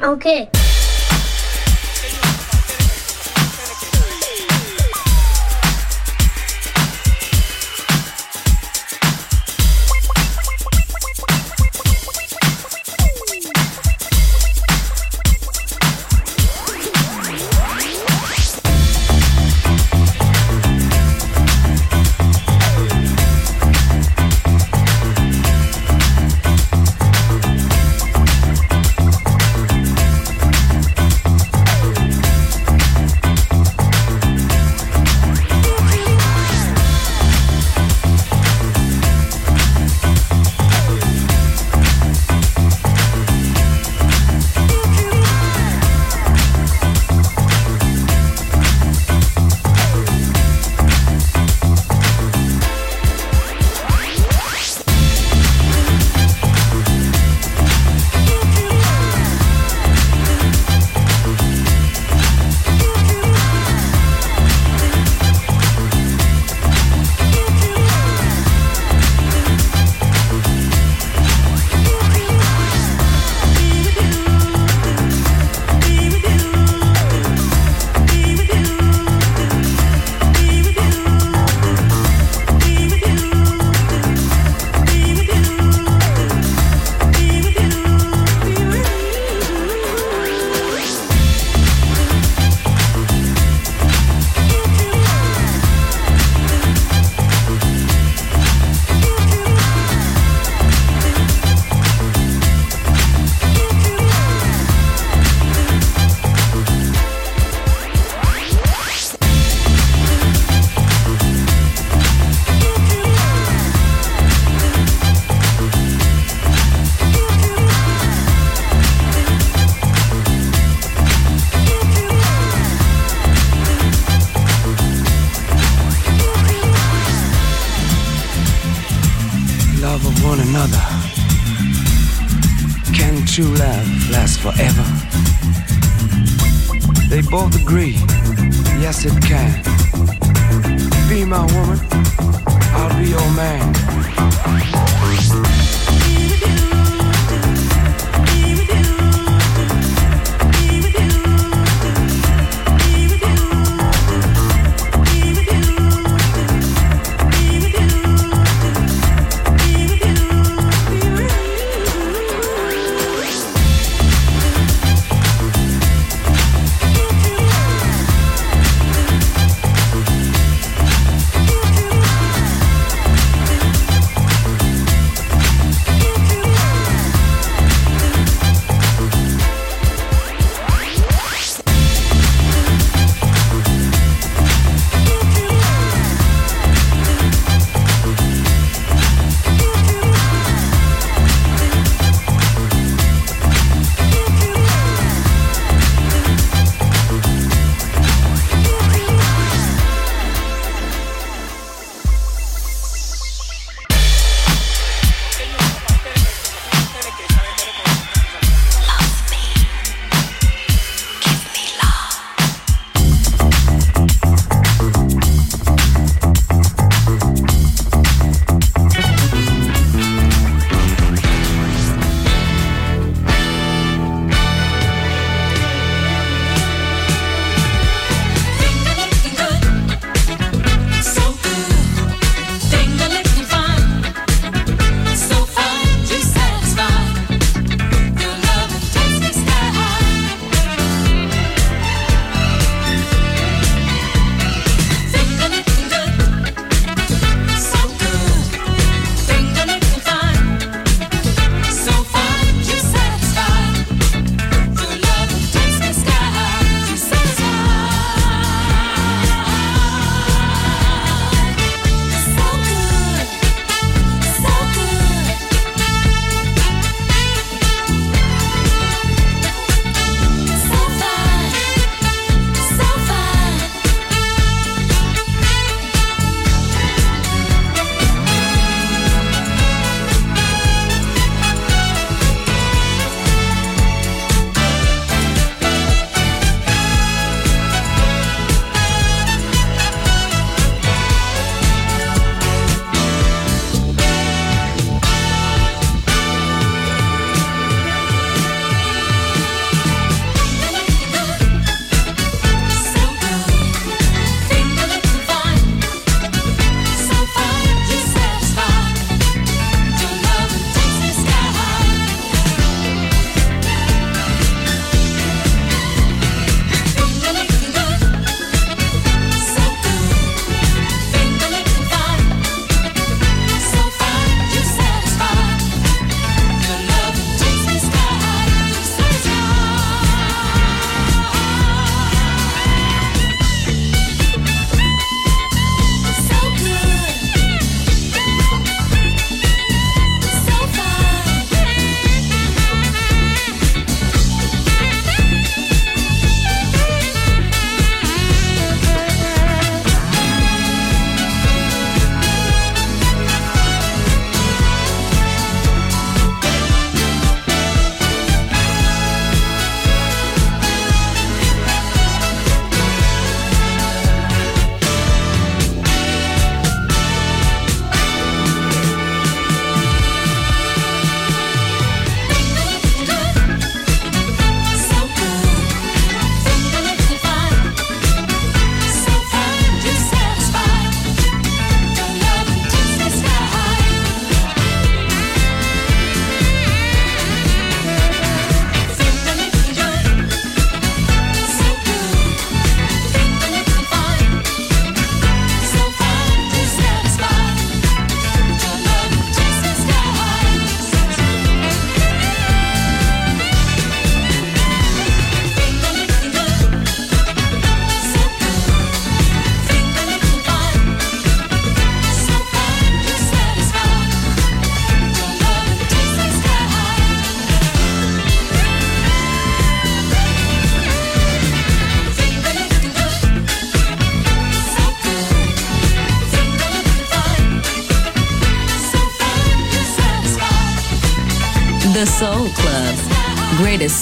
Okay.